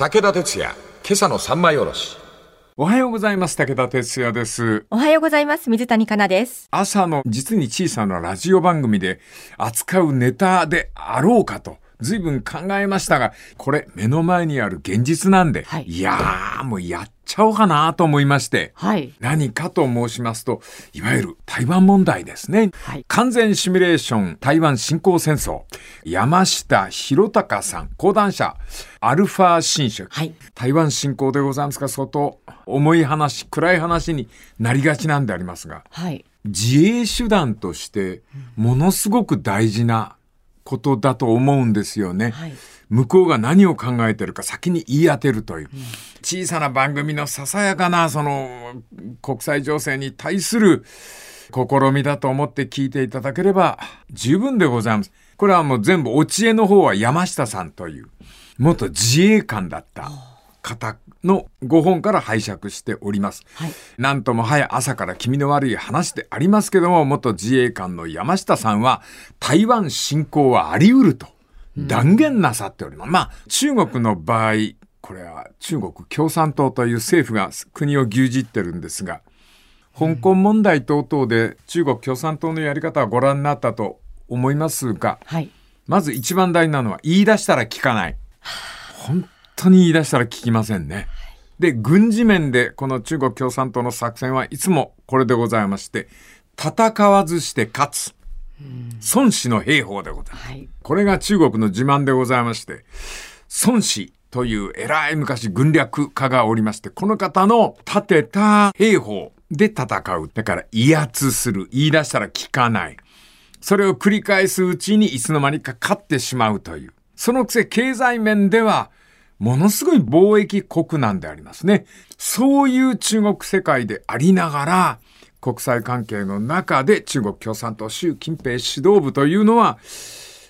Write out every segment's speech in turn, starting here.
武田鉄矢、今朝の三枚おろし。おはようございます。武田哲也です。おはようございます。水谷香奈です。朝の実に小さなラジオ番組で扱うネタであろうかと。随分考えましたが、これ目の前にある現実なんで、はいいやーもうやっちゃおうかなと思いまして、はい。何かと申しますと、いわゆる台湾問題ですね。はい完全シミュレーション台湾侵攻戦争。山下博隆さん、講談社、アルファ新書。はい。台湾侵攻でございますが、相当重い話、暗い話になりがちなんでありますが、はい。自衛手段としてものすごく大事なことだと思うんですよね。はい。向こうが何を考えてるか先に言い当てるという、小さな番組のささやかなその国際情勢に対する試みだと思って聞いていただければ十分でございます。これはもう全部、お知恵の方は山下さんという元自衛官だった方の5本から拝借しております。はい。なんとも早い朝から気味の悪い話でありますけども、元自衛官の山下さんは、台湾侵攻はあり得ると断言なさっております。まあ、中国の場合、これは中国共産党という政府が国を牛耳ってるんですが、香港問題等々で中国共産党のやり方はご覧になったと思いますが、はい。まず一番大事なのは言い出したら聞かない。本当に言い出したら聞きませんね。で、軍事面でこの中国共産党の作戦はいつもこれでございまして、戦わずして勝つ。孫子の兵法でございます。はい。これが中国の自慢でございまして、孫子という偉い昔軍略家がおりまして、この方の立てた兵法で戦う。だから威圧する。言い出したら聞かない。それを繰り返すうちにいつの間にか勝ってしまうという。そのくせ経済面では、ものすごい貿易国なんでありますね。そういう中国世界でありながら、国際関係の中で中国共産党習近平指導部というのは、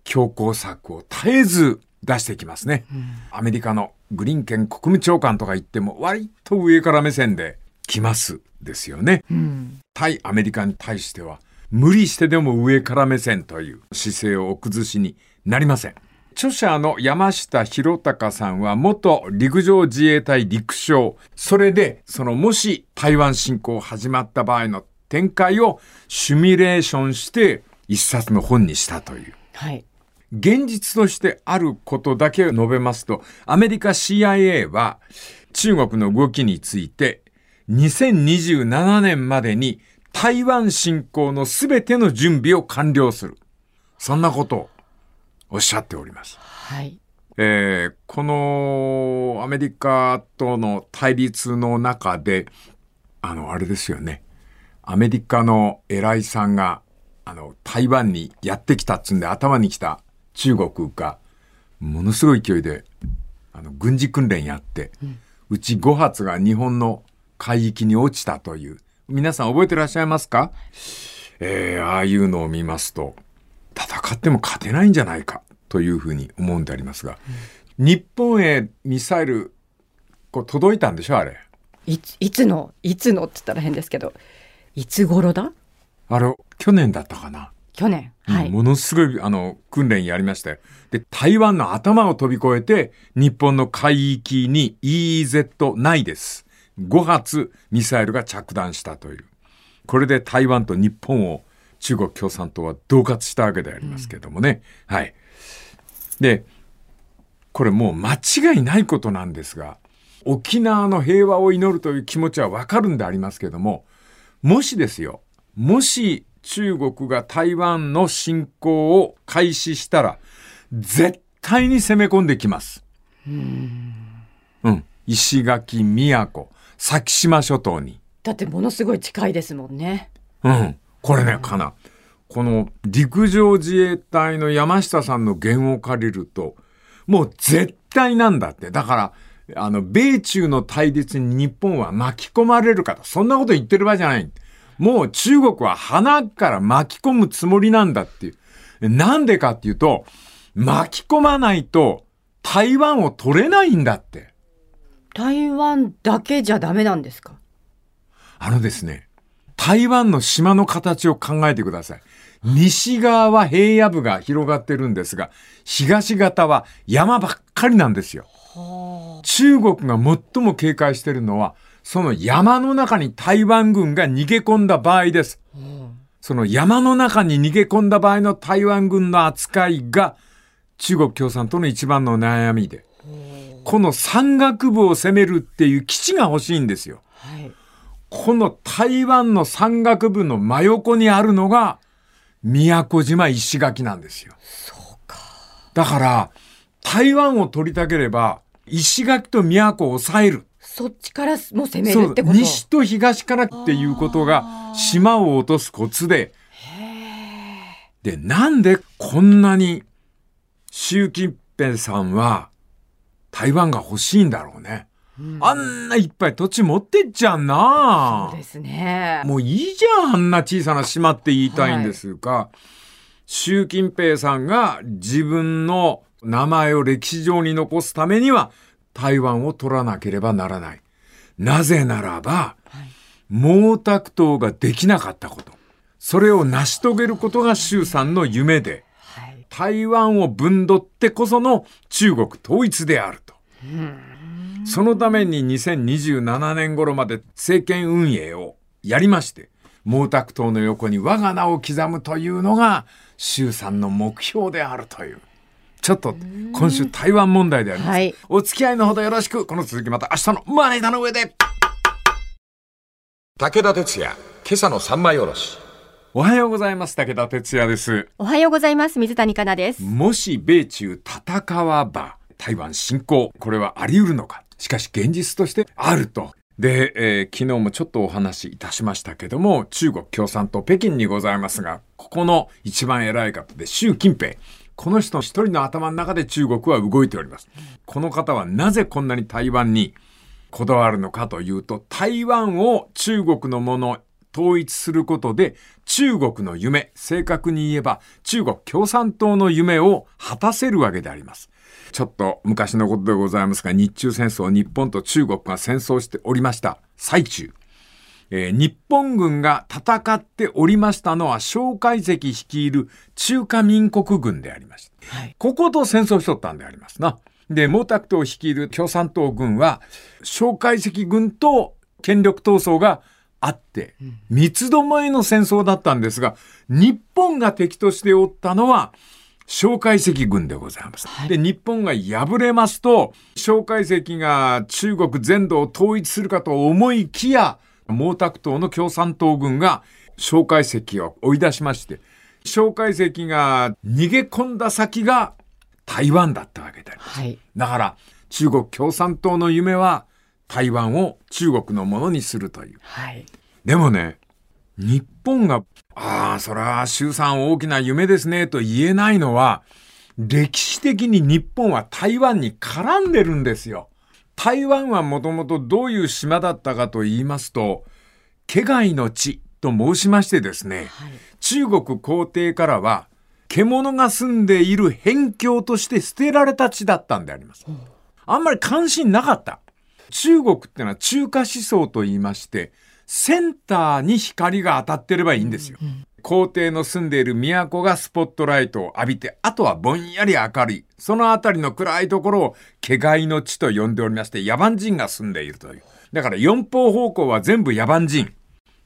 強硬策を絶えず出してきますね。アメリカのグリンケン国務長官とか言っても割と上から目線で来ますですよね。うん。対アメリカに対しては無理してでも上から目線という姿勢をお崩しになりません。著者の山下博隆さんは元陸上自衛隊陸将。それで、そのもし台湾侵攻始まった場合の展開をシミュレーションして一冊の本にしたという。はい。現実としてあることだけを述べますと、アメリカ CIA は中国の動きについて2027年までに台湾侵攻のすべての準備を完了する。そんなことをおっしゃっております。はい。えーこのアメリカとの対立の中で、あの、あれですよね。アメリカの偉いさんが、あの、台湾にやってきたっつんで頭に来た中国が、ものすごい勢いで、あの、軍事訓練やって、うち5発が日本の海域に落ちたという。皆さん覚えてらっしゃいますか？えーああいうのを見ますと、戦っても勝てないんじゃないかというふうに思うんでありますが、日本へミサイル、こう届いたんでしょあれ。いつ、いつの、いつのって言ったら変ですけど、いつ頃だ？あれ、去年だったかな。去年。はい。ものすごい、あの、訓練やりましたよ。で、台湾の頭を飛び越えて、日本の海域に EEZ ないです。5発ミサイルが着弾したという。これで台湾と日本を中国共産党は恫喝したわけでありますけどもね。はい。で、これもう間違いないことなんですが、沖縄の平和を祈るという気持ちはわかるんでありますけども、もしですよ、もし中国が台湾の侵攻を開始したら、絶対に攻め込んできます。うん。石垣、宮古、先島諸島に。だってものすごい近いですもんね。うん。これね、かな。この陸上自衛隊の山下さんの言を借りると、もう絶対なんだって。だから、あの、米中の対立に日本は巻き込まれるかと。そんなこと言ってる場合じゃない。もう中国は鼻から巻き込むつもりなんだっていう。なんでかっていうと、巻き込まないと台湾を取れないんだって。台湾だけじゃダメなんですか？あのですね、台湾の島の形を考えてください。西側は平野部が広がってるんですが、東型は山ばっかりなんですよ。中国が最も警戒してるのは、その山の中に台湾軍が逃げ込んだ場合です。その山の中に逃げ込んだ場合の台湾軍の扱いが中国共産党の一番の悩みで、この山岳部を攻めるっていう基地が欲しいんですよ。はい。この台湾の山岳部の真横にあるのが宮古島石垣なんですよ。そうか。だから台湾を取りたければ石垣と宮古を抑える。そっちからも攻めるってこと？西と東からっていうことが島を落とすコツで。で、なんでこんなに習近平さんは台湾が欲しいんだろうね。あんないっぱい土地持ってっちゃうなそうですね。もういいじゃん、あんな小さな島って言いたいんですが、習近平さんが自分の名前を歴史上に残すためには台湾を取らなければならない。なぜならば、毛沢東ができなかったこと。それを成し遂げることが習さんの夢で、はい。台湾を分取ってこその中国統一であると。そのために2027年頃まで政権運営をやりまして、毛沢東の横に我が名を刻むというのが習さんの目標であるという。ちょっと今週台湾問題であります。はいお付き合いのほどよろしく。この続きまた明日のマネータの上で。武田鉄矢、今朝の三枚おろし。おはようございます。武田哲也です。おはようございます。水谷香奈です。もし米中戦わば台湾侵攻、これはあり得るのか。しかし現実としてあると。で、えー昨日もちょっとお話しいたしましたけども、中国共産党北京にございますが、ここの一番偉い方で習近平。この人の一人の頭の中で中国は動いております。この方はなぜこんなに台湾にこだわるのかというと、台湾を中国のもの、統一することで中国の夢、正確に言えば中国共産党の夢を果たせるわけであります。ちょっと昔のことでございますが、日中戦争、日本と中国が戦争しておりました最中。えー日本軍が戦っておりましたのは、蒋介石率いる中華民国軍でありました。はい。ここと戦争しとったんでありますな。で、毛沢東率いる共産党軍は、蒋介石軍と権力闘争があって、三つどもえの戦争だったんですが、日本が敵としておったのは、蒋介石軍でございます。で、日本が敗れますと、蒋介石が中国全土を統一するかと思いきや、毛沢東の共産党軍が蒋介石を追い出しまして、蒋介石が逃げ込んだ先が台湾だったわけであります。はい。だから、中国共産党の夢は台湾を中国のものにするという。はい。でもね、日本が、ああ、それは衆参大きな夢ですねと言えないのは、歴史的に日本は台湾に絡んでるんですよ。台湾はもともとどういう島だったかと言いますと、家外の地と申しましてですね、はい。中国皇帝からは、獣が住んでいる辺境として捨てられた地だったんであります。あんまり関心なかった。中国ってのは中華思想と言いまして、センターに光が当たってればいいんですよ。皇帝の住んでいる都がスポットライトを浴びて、あとはぼんやり明るい。そのあたりの暗いところを、気外の地と呼んでおりまして、野蛮人が住んでいるという。だから四方方向は全部野蛮人。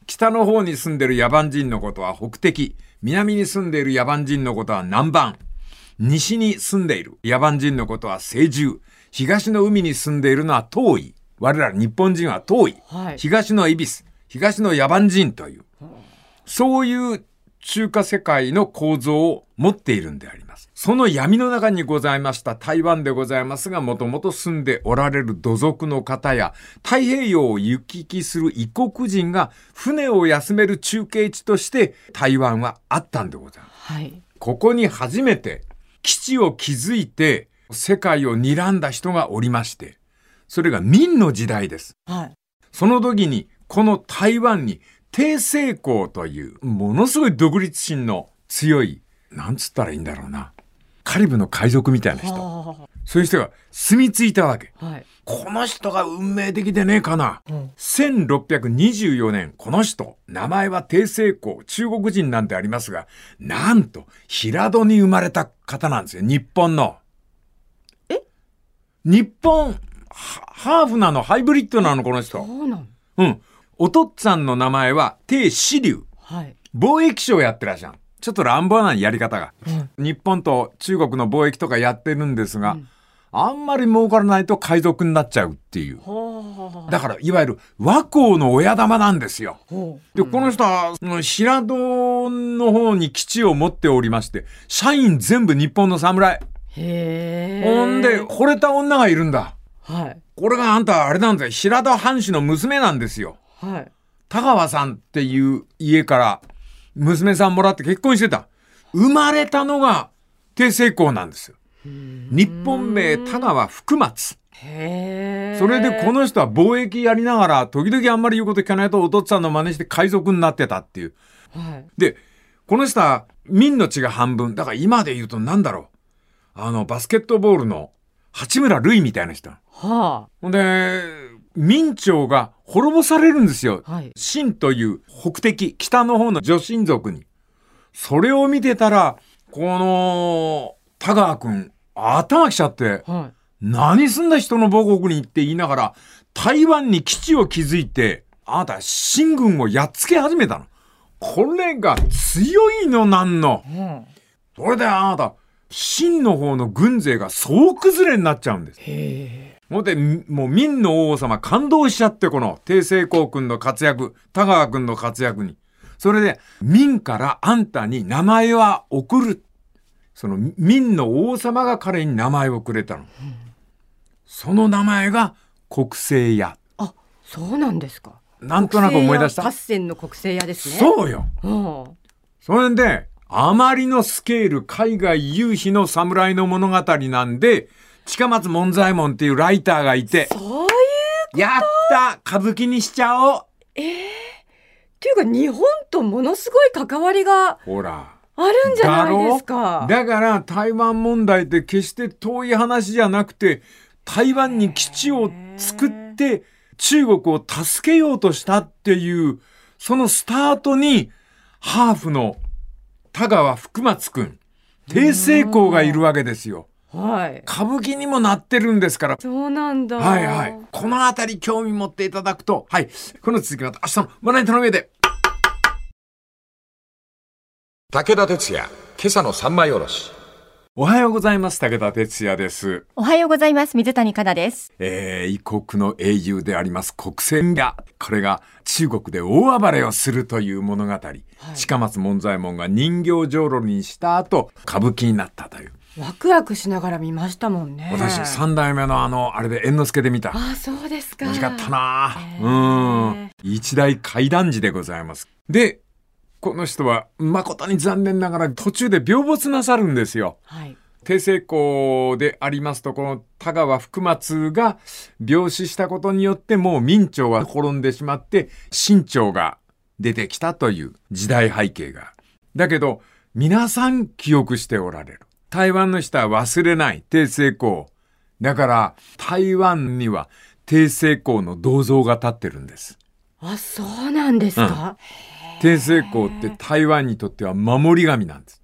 北の方に住んでる野蛮人のことは北敵。南に住んでいる野蛮人のことは南蛮。西に住んでいる野蛮人のことは西獣。東の海に住んでいるのは東夷。我ら日本人は東夷。はい東の恵比寿。東の野蛮人という。そういう中華世界の構造を持っているんであります。その闇の中にございました台湾でございますが、もともと住んでおられる土族の方や、太平洋を行き来する異国人が船を休める中継地として台湾はあったんでございます。はい。ここに初めて基地を築いて世界を睨んだ人がおりまして、それが明の時代です。はい。その時に、この台湾に、帝政公という、ものすごい独立心の強い、なんつったらいいんだろうな。カリブの海賊みたいな人。はそういう人が住み着いたわけ。あ。はい。この人が運命的でねえかな。うん1624年、この人、名前は帝政公、中国人なんてありますが、なんと、平戸に生まれた方なんですよ。日本の。え？日本、はハーフなの、ハイブリッドなの、この人。そうなん。うん。お父っつぁんの名前は、鄭志龍。はい。貿易商やってらっしゃる。ちょっと乱暴なやり方が。日本と中国の貿易とかやってるんですが、あんまり儲からないと海賊になっちゃうっていう。はだから、いわゆる和光の親玉なんですよ。で、この人は、平戸の方に基地を持っておりまして、社員全部日本の侍。う。へえ。ほんで、惚れた女がいるんだ。はい。これがあんた、あれなんだよ。平戸藩主の娘なんですよ。はい。田川さんっていう家から娘さんもらって結婚してた。生まれたのが帝政公なんですよ。日本名田川福松。へえ。それでこの人は貿易やりながら時々あんまり言うこと聞かないとお父っつぁんの真似して海賊になってたっていう。はい。で、この人は民の血が半分。だから今で言うとなんだろう。あのバスケットボールの八村塁みたいな人。はほんで、明朝が滅ぼされるんですよ。あ。はい。秦という北敵、北の方の女神族に。それを見てたら、この、田川くん、頭きちゃって、は何すんだ人の母国にって言いながら、台湾に基地を築いて、あなた、秦軍をやっつけ始めたの。これが強いのなんの。い。うん。それであなた、秦の方の軍勢が総崩れになっちゃうんです。へえ。ほんで、もう民の王様感動しちゃって、この帝政公君の活躍、田川君の活躍に。それで、民からあんたに名前は送る。その民の王様が彼に名前をくれたの。その名前が国政屋。あ、そうなんですか。なんとなく思い出した？合。戦の国政屋ですね。そうよ。うん。それで、あまりのスケール、海外有志の侍の物語なんで、近松門左衛門っていうライターがいて、そういう。やった歌舞伎にしちゃおうっていうか日本とものすごい関わりがほら。あるんじゃないですか。だから台湾問題って決して遠い話じゃなくて台湾に基地を作って中国を助けようとしたっていうそのスタートにハーフの田川福松くん帝政公がいるわけですよ。はい。歌舞伎にもなってるんですから。そうなんだ。はいはい。このあたり興味持っていただくと、はい。この続きまた明日の笑いに頼みで。武田鉄矢、今朝の三枚おろし。おはようございます。武田哲也です。おはようございます。水谷香奈です。えー、異国の英雄であります国戦が、これが中国で大暴れをするという物語。近松門左衛門が人形浄瑠璃にした後、歌舞伎になったという。ワクワクしながら見ましたもんね。私、三代目のあの、あれで猿之助で見た。あ、そうですか。美味しかったなへうーん。一大怪談時でございます。で、この人は誠に残念ながら途中で病没なさるんですよ。はい。帝政公でありますと、この田川福松が病死したことによってもう明朝は滅んでしまって、清朝が出てきたという時代背景が。だけど、皆さん記憶しておられる。台湾の人は忘れない帝政公。だから、台湾には帝政公の銅像が立ってるんです。あ、そうなんですか？帝政公って台湾にとっては守り神なんです。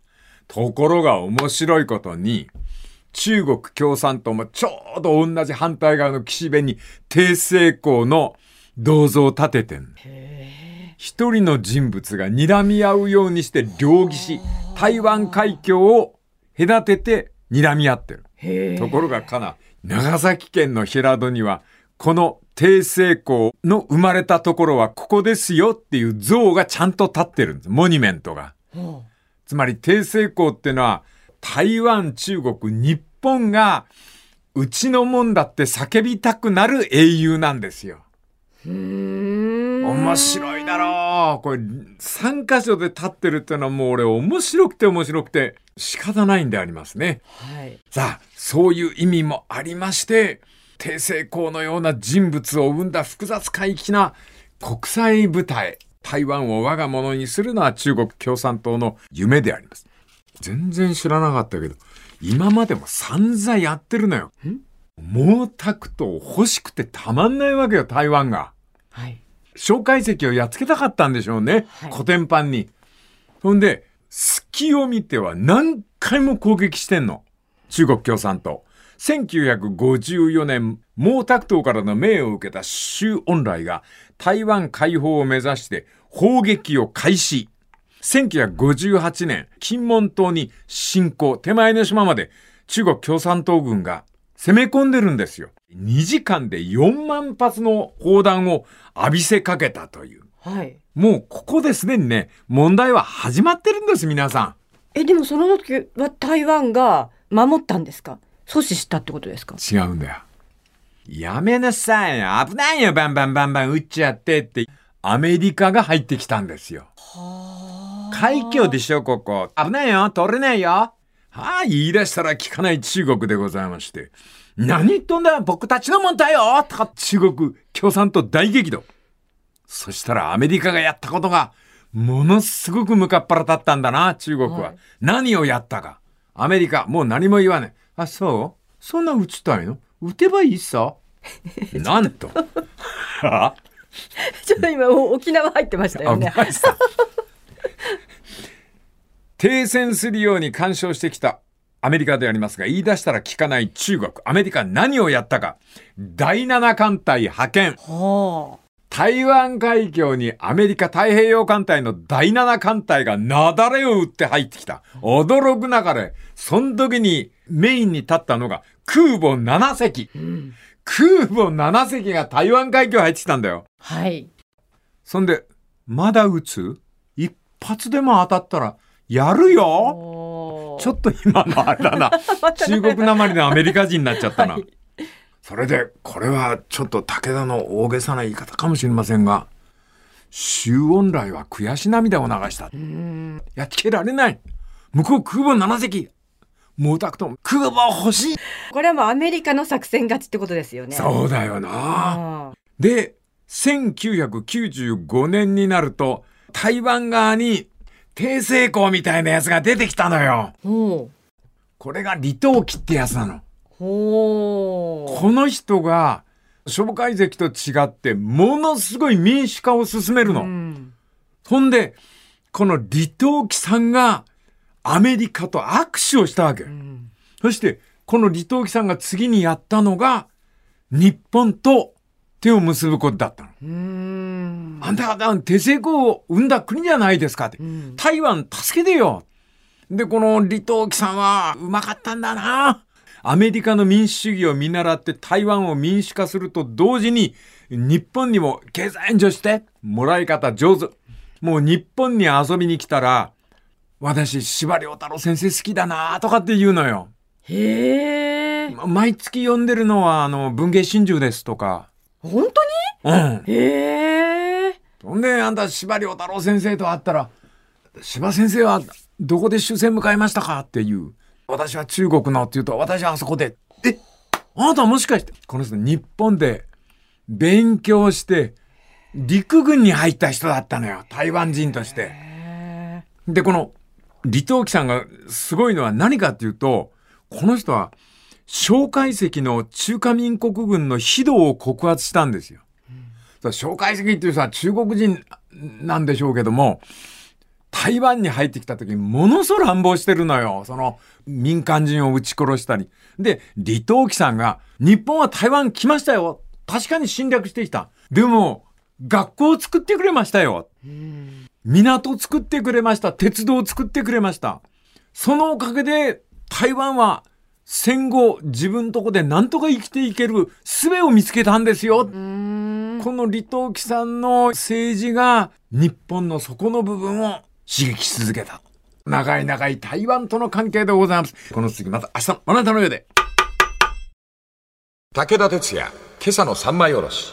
ところが面白いことに、中国共産党もちょうど同じ反対側の岸辺に帝政公の銅像を立ててんの一人の人物が睨み合うようにして両岸、台湾海峡を隔てて睨み合ってる。ところがかな、長崎県の平戸には、この帝政公の生まれたところはここですよっていう像がちゃんと立ってるんです。モニュメントが。ほつまり帝政公ってのは、台湾、中国、日本が、うちのもんだって叫びたくなる英雄なんですよ。面白いだろう。これ、3箇所で立ってるってのはもう俺面白くて面白くて仕方ないんでありますね。はい。さあ、そういう意味もありまして、帝政公のような人物を生んだ複雑怪奇な国際舞台、台湾を我が物にするのは中国共産党の夢であります。全然知らなかったけど、今までも散々やってるのよ。毛沢東欲しくてたまんないわけよ、台湾が。はい。蒋介石をやっつけたかったんでしょうね。はい古典版に。ほんで、隙を見ては何回も攻撃してんの。中国共産党。1954年、毛沢東からの命を受けた周恩来が台湾解放を目指して砲撃を開始。1958年、金門島に侵攻、手前の島まで中国共産党軍が攻め込んでるんですよ。2時間で4万発の砲弾を浴びせかけたという。はい。もうここですでにね、問題は始まってるんです、皆さん。え、でもその時は台湾が守ったんですか？阻止したってことですか？違うんだよ。やめなさいよ。危ないよ。バンバンバンバン撃っちゃってって。アメリカが入ってきたんですよ。海峡でしょ、ここ。危ないよ。取れないよ。はあ、言い出したら聞かない中国でございまして。何言っとんだ僕たちの問題よとか中国共産党大激怒。そしたらアメリカがやったことが、ものすごく向かっ腹立ったんだな、中国は。はい何をやったか。アメリカ、もう何も言わない。あ、そう？そんな撃ちたいの？撃てばいいさ。なんと。は？ちょっと今お沖縄入ってましたよね。停戦するように干渉してきたアメリカでありますが、言い出したら聞かない中国。アメリカ何をやったか。第7艦隊派遣。は台湾海峡にアメリカ太平洋艦隊の第7艦隊が雪崩を打って入ってきた。驚くなかれ。その時にメインに立ったのが空母7隻。空母7隻が台湾海峡入ってきたんだよ。あ。はい。そんで、まだ撃つ？一発でも当たったら、やるよちょっと今のあれだな。中国なまりのアメリカ人になっちゃったな。はいそれで、これはちょっと武田の大げさな言い方かもしれませんが、周恩来は悔し涙を流した。やっつけられない。向こう空母7隻。毛沢東、空母欲しい。これはもうアメリカの作戦勝ちってことですよね。そうだよな。あで、1995年になると、台湾側に低成功みたいなやつが出てきたのよ。これが李登輝ってやつなの。この人が、蒋介石と違って、ものすごい民主化を進めるの。うん。ほんで、この李登輝さんが、アメリカと握手をしたわけ。うんそして、この李登輝さんが次にやったのが、日本と手を結ぶことだったの。うーん。あんた方、手成功を生んだ国じゃないですかって。ん台湾助けてよ。で、この李登輝さんはうまかったんだな。アメリカの民主主義を見習って台湾を民主化すると同時に、日本にも経済援助して、もらい方上手。もう日本に遊びに来たら、私、司馬遼太郎先生好きだなとかって言うのよ。へえ。ま毎月読んでるのは、あの、文芸真珠ですとか。本当うん。にへえ。ほんで、あんた、司馬遼太郎先生と会ったら、司馬先生はどこで終戦迎えましたか？っていう。私は中国のって言うと、私はあそこで。えあなたはもしかして、この人日本で勉強して、陸軍に入った人だったのよ。台湾人として。へで、この、李登輝さんがすごいのは何かっていうと、この人は、蒋介石の中華民国軍の非道を告発したんですよ。うん、蒋介石っていうさ、中国人なんでしょうけども、台湾に入ってきた時にものすごく乱暴してるのよ。その民間人を撃ち殺したり。で、李登輝さんが、日本は台湾来ましたよ。確かに侵略してきた。でも、学校を作ってくれましたよ。港作ってくれました。鉄道作ってくれました。そのおかげで台湾は戦後自分とこで何とか生きていける術を見つけたんですよ。この李登輝さんの政治が日本の底の部分を刺激し続けた。長い長い台湾との関係でございます。この次また明日、あなたの上で。武田鉄矢、今朝の三枚おろし。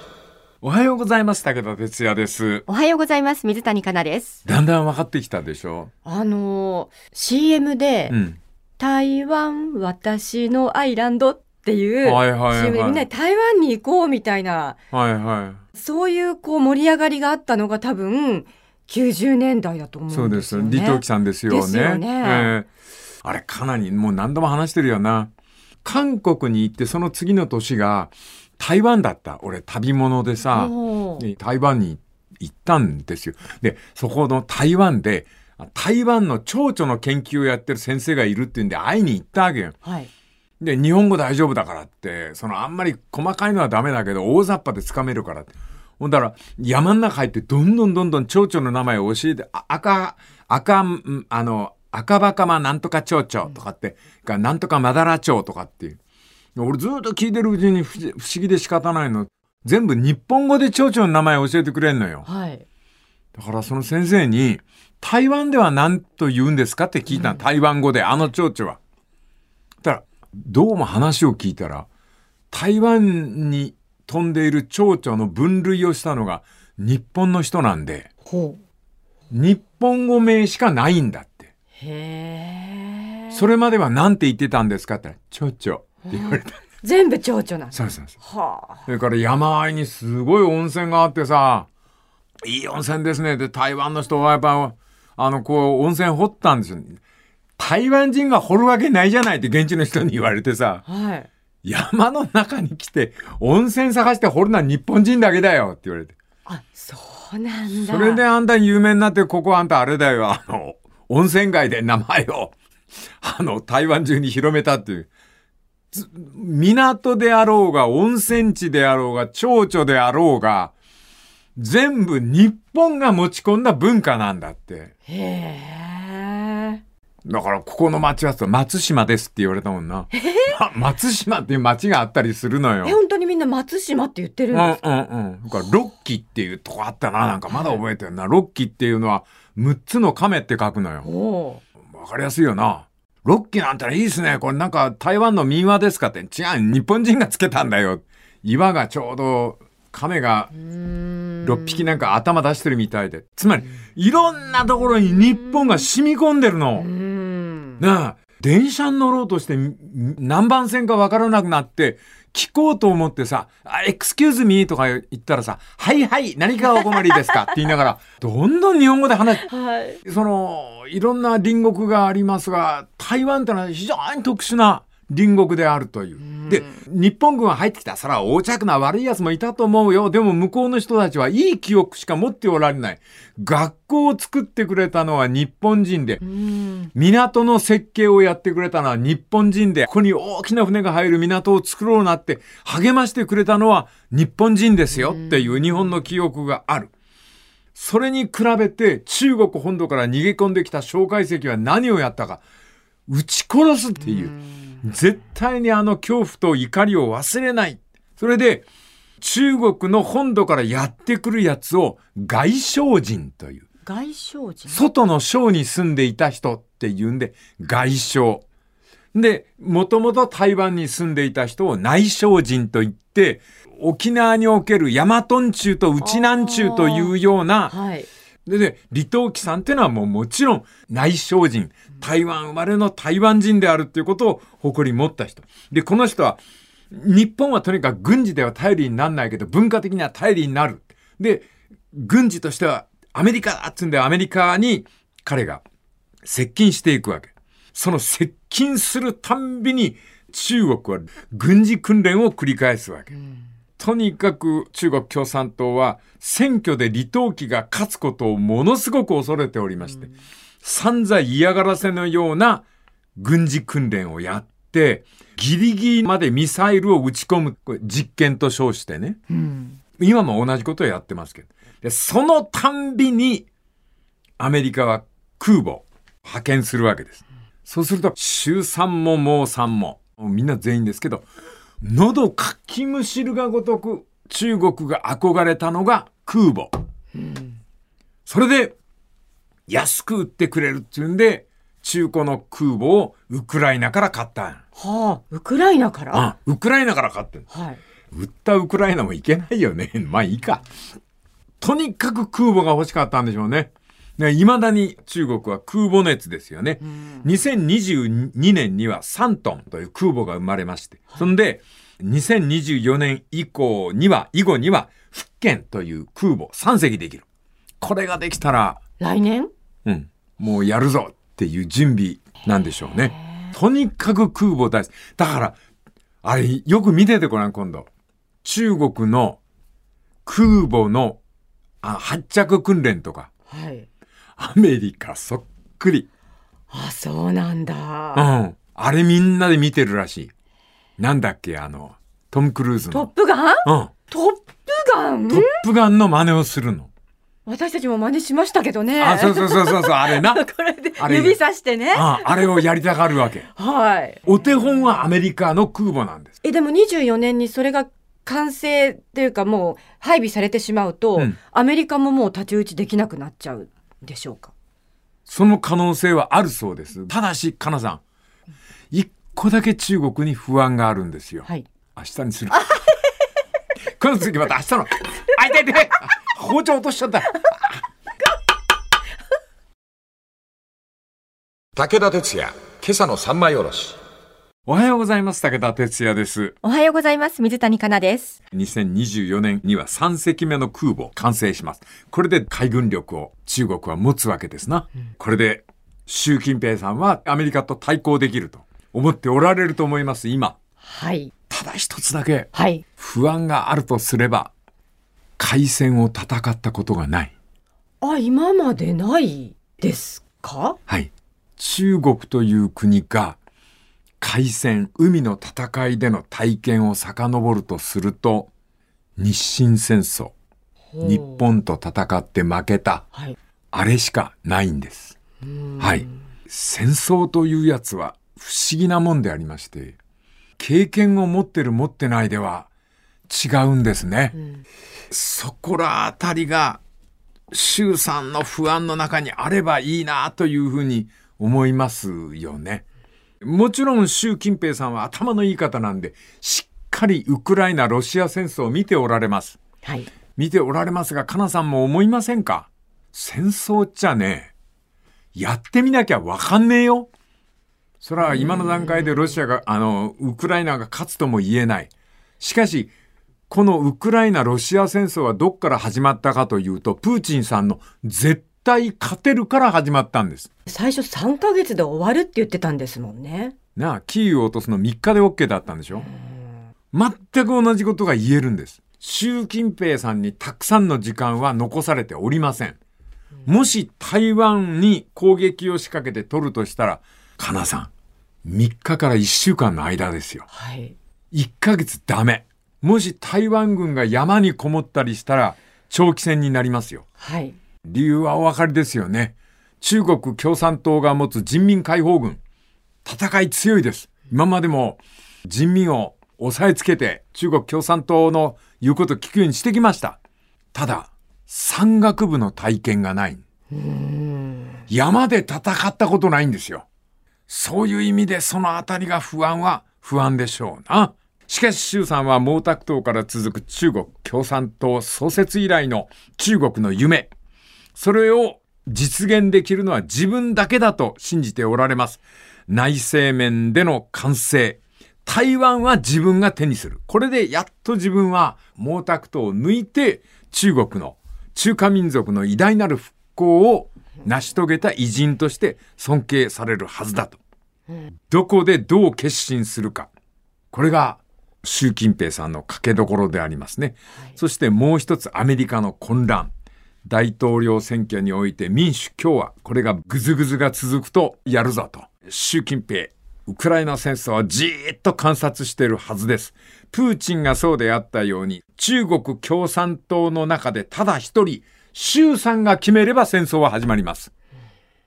おはようございます。武田哲也です。おはようございます。水谷香奈です。だんだん分かってきたでしょ。あのー CM で、うん。台湾私のアイランドっていうはいはいはい CM でみんなで台湾に行こうみたいなはいはい。そういうこう盛り上がりがあったのが多分90年代だと思そううんです。ですよね。李登輝さんですよね。ですよねええあれ、かなり、もう何度も話してるよな。韓国に行って、その次の年が台湾だった。俺、旅物でさ、台湾に行ったんですよ。で、そこの台湾で、台湾の蝶々の研究をやってる先生がいるっていうんで会いに行ったわけよ。はい。で、日本語大丈夫だからって、そのあんまり細かいのはダメだけど、大雑把でつかめるからって。ほんだら、山の中入ってどんどんどんどん蝶々の名前を教えて、あ赤、赤、んあの、赤バカマなんとか蝶々とかって、がなんとかマダラ蝶とかっていう。俺ずっと聞いてるうちに不思不思議で仕方ないの。全部日本語で蝶々の名前を教えてくれんのよ。はい。だからその先生に、台湾では何と言うんですか？って聞いたの。台湾語で、あの蝶々は。だから、どうも話を聞いたら、台湾に飛んでいる蝶々の分類をしたのが日本の人なんで。日本語名しかないんだって。それまでは何て言ってたんですかって言ったら、蝶々って言われた。全部蝶々なんです。そうそうそう。はあ。それから山あいにすごい温泉があってさ、いい温泉ですね。で、台湾の人はやっぱ、あの、こう、温泉掘ったんですよ。台湾人が掘るわけないじゃないって現地の人に言われてさ、はい。山の中に来て温泉探して掘るのは日本人だけだよって言われて。あ、そうなんだ。それであんた有名になって、ここあんたあれだよ、あの、温泉街で名前を、あの、台湾中に広めたっていう。つ港であろうが、温泉地であろうが、蝶々であろうが、全部日本が持ち込んだ文化なんだって。へえ。だから、ここの町はさ松島ですって言われたもんな。ま松島っていう町があったりするのよ。え、本当にみんな松島って言ってるんですか？うんうんうん。だからロッキーっていうとこあったな。なんかまだ覚えてるな。ロッキーっていうのは6つの亀って書くのよ。わかりやすいよな。ロッキーなんていいですね。これなんか台湾の民話ですかって。違う、日本人がつけたんだよ。岩がちょうど亀が6匹なんか頭出してるみたいで。つまり、いろんなところに日本が染み込んでるの。うん。なあ、電車に乗ろうとしてん何番線かわからなくなって、聞こうと思ってさ、あ、エクスキューズミーとか言ったらさ、はいはい、何かお困りですか？って言いながら、どんどん日本語で話、はい。その、いろんな隣国がありますが、台湾ってのは非常に特殊な隣国であるという。で、日本軍は入ってきた。それは横着な悪い奴もいたと思うよ。でも向こうの人たちはいい記憶しか持っておられない。学校を作ってくれたのは日本人で、うん。港の設計をやってくれたのは日本人で、ここに大きな船が入る港を作ろうなって励ましてくれたのは日本人ですよっていう日本の記憶がある。それに比べて中国本土から逃げ込んできた蒋介石は何をやったか。撃ち殺すっていう。絶対にあの恐怖と怒りを忘れない。それで中国の本土からやってくるやつを外省人という。外省人？外の省に住んでいた人っていうんで、外省。で、もともと台湾に住んでいた人を内省人と言って、沖縄における大和中と内南中というような、はい。でね、李登輝さんっていうのはもうもちろん内省人、台湾生まれの台湾人であるっていうことを誇り持った人。で、この人は、日本はとにかく軍事では頼りにならないけど、文化的には頼りになる。で、軍事としてはアメリカだっつうんでアメリカに彼が接近していくわけ。その接近するたんびに中国は軍事訓練を繰り返すわけ。とにかく中国共産党は選挙で李登輝が勝つことをものすごく恐れておりまして、散々嫌がらせのような軍事訓練をやって、ギリギリまでミサイルを撃ち込む実験と称してね。うん。今も同じことをやってますけど。で、そのたんびに、アメリカは空母、派遣するわけです。そうすると、週3ももう3も、みんな全員ですけど、喉かきむしるがごとく、中国が憧れたのが空母。それで、安く売ってくれるっていうんで、中古の空母をウクライナから買ったんはあ、ウクライナから？あ、ウクライナから買ってんはい。売ったウクライナもいけないよね。まあいいか。とにかく空母が欲しかったんでしょうね。ね、未だに中国は空母熱ですよね。2022年には3トンという空母が生まれまして。そんで、2024年以降には、以後には、福建という空母3隻できる。これができたら、来年？うん、もうやるぞっていう準備なんでしょうね。とにかく空母大好き。だから、あれ、よく見ててごらん、今度。中国の空母のあ発着訓練とか、はい。アメリカそっくり。あ、そうなんうだ。ん。あれみんなで見てるらしい。なんだっけ、あの、トム・クルーズトッの。プガン？うん。トップガン？トップガンの真似をするの。私たちも真似しましたけどね。あ、そうそうそうそうそう、あれな。これであれ指さしてね。ああれをやりたがるわけ。はい。お手本はアメリカの空母なんです。え、でも24年にそれが完成っていうかもう配備されてしまうと、うんアメリカももう太刀打ちできなくなっちゃうでしょうか？その可能性はあるそうです。ただし、かなさん、一個だけ中国に不安があるんですよ。はい。明日にする。この次また明日の。あ、痛い痛い包丁落としちゃった。武田鉄矢、今朝の三枚おろし。おはようございます。武田哲也です。おはようございます。水谷香奈です。2024年には3隻目の空母完成します。これで海軍力を中国は持つわけですな。これで習近平さんはアメリカと対抗できると思っておられると思います、今。はい。ただ一つだけはい。不安があるとすれば、海戦を戦ったことがない。あ、今までないですか？はい。中国という国が海戦、海の戦いでの体験を遡るとすると、日清戦争、日本と戦って負けた、はい。あれしかないんです。はい。戦争というやつは不思議なもんでありまして、経験を持ってる持ってないでは違うんですね。そこらあたりが、衆さんの不安の中にあればいいなというふうに思いますよね。もちろん習近平さんは頭のいい方なんで、しっかりウクライナ・ロシア戦争を見ておられます。はい。見ておられますが、かなさんも思いませんか？戦争っちゃね、やってみなきゃわかんねえよ。それは今の段階でロシアが、あの、ウクライナが勝つとも言えない。しかし、このウクライナ・ロシア戦争はどっから始まったかというと、プーチンさんの絶対勝てるから始まったんです。最初3ヶ月で終わるって言ってたんですもんね。なあ、キーウを落とすの3日で OK だったんでしょ？全く同じことが言えるんです。習近平さんにたくさんの時間は残されておりません。もし台湾に攻撃を仕掛けて取るとしたら、かなさん、3日から1週間の間ですよ。はい。1ヶ月ダメ。もし台湾軍が山にこもったりしたら、長期戦になりますよ。はい。理由はお分かりですよね。中国共産党が持つ人民解放軍、戦い強いです。今までも人民を押さえつけて中国共産党の言うこと聞くようにしてきました。ただ、山岳部の体験がない。山で戦ったことないんですよ。そういう意味でそのあたりが不安は不安でしょうな。しかし習さんは毛沢東から続く中国共産党創設以来の中国の夢。それを実現できるのは自分だけだと信じておられます。内政面での完成。台湾は自分が手にする。これでやっと自分は毛沢東を抜いて中国の中華民族の偉大なる復興を成し遂げた偉人として尊敬されるはずだと。どこでどう決心するか。これが習近平さんの賭けどころでありますね。そしてもう一つアメリカの混乱。大統領選挙において民主共和、これがぐずぐずが続くとやるぞと。習近平、ウクライナ戦争はじーっと観察しているはずです。プーチンがそうであったように、中国共産党の中でただ一人、習さんが決めれば戦争は始まります。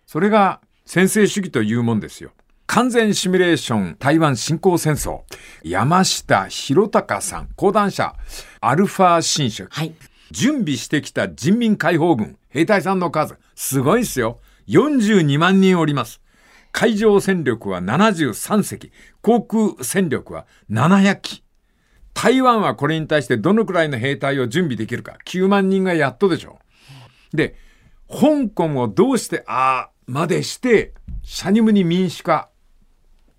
それが先制主義というもんですよ。完全シミュレーション台湾侵攻戦争。山下博隆さん、講談社、アルファ新書。はい。準備してきた人民解放軍、兵隊さんの数、すごいっすよ。42万人おります。海上戦力は73隻、航空戦力は700機。台湾はこれに対してどのくらいの兵隊を準備できるか、9万人がやっとでしょう。で、香港をどうして、ああ、までして、シャニムに民主化、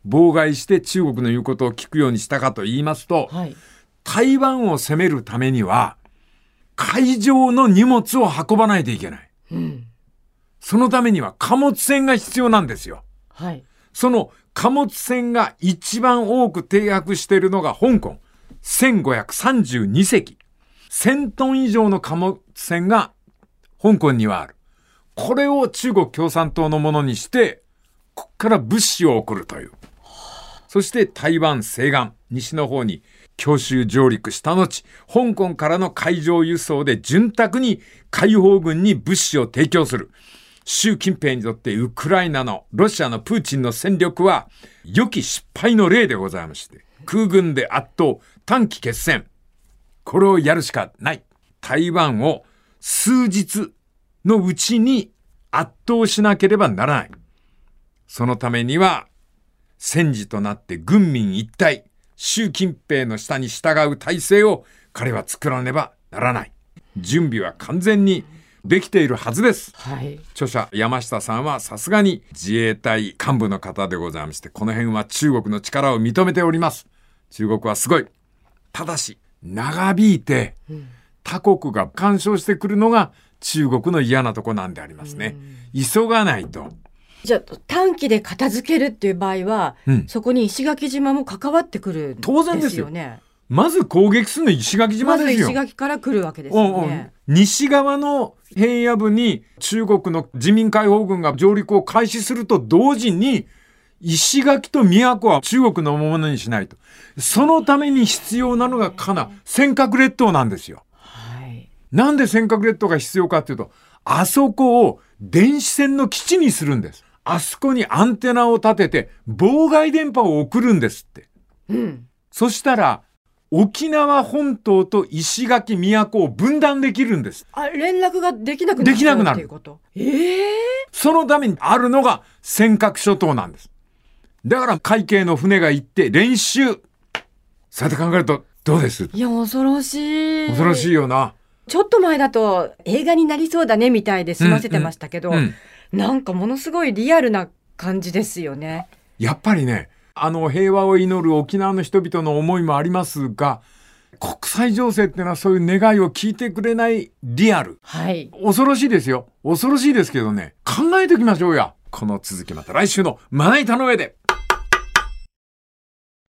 妨害して中国の言うことを聞くようにしたかと言いますと、はい。台湾を攻めるためには、海上の荷物を運ばないといけない。うん。そのためには貨物船が必要なんですよ。はい。その貨物船が一番多く停泊しているのが香港。1532隻。1000トン以上の貨物船が香港にはある。これを中国共産党のものにして、ここから物資を送るという。そして台湾西岸、西の方に強襲上陸した後、香港からの海上輸送で潤沢に解放軍に物資を提供する。習近平にとってウクライナのロシアのプーチンの戦力は良き失敗の例でございまして、空軍で圧倒、短期決戦。これをやるしかない。台湾を数日のうちに圧倒しなければならない。そのためには、戦時となって軍民一体、習近平の下に従う体制を彼は作らねばならない。準備は完全にできているはずです。はい。著者山下さんはさすがに自衛隊幹部の方でございまして、この辺は中国の力を認めております。中国はすごい。ただし、長引いて、他国が干渉してくるのが中国の嫌なとこなんでありますね。急がないと。じゃあ短期で片付けるっていう場合は、うんそこに石垣島も関わってくるん当然ですよよね。まず攻撃するの石垣島ですよ。石垣から来るわけですよね。西側の平野部に中国の人民解放軍が上陸を開始すると同時に、石垣と都は中国のものにしないと。そのために必要なのがかな、尖閣列島なんですよ。はい。なんで尖閣列島が必要かっていうと、あそこを電子戦の基地にするんです。あそこにアンテナを立てて、妨害電波を送るんですって。うん。そしたら、沖縄本島と石垣、都を分断できるんです。あ、連絡ができなくなっちゃうできなくなるっていうこと。ええそのためにあるのが尖閣諸島なんです。だから海警の船が行って練習。そうやって考えるとどうです？いや、恐ろしい。恐ろしいよな。ちょっと前だと映画になりそうだねみたいで済ませてましたけど、うんうんなんかものすごいリアルな感じですよね。やっぱりね、あの平和を祈る沖縄の人々の思いもありますが、国際情勢っていうのはそういう願いを聞いてくれないリアル。はい。恐ろしいですよ。恐ろしいですけどね、考えておきましょうや。この続きまた来週のまな板の上で。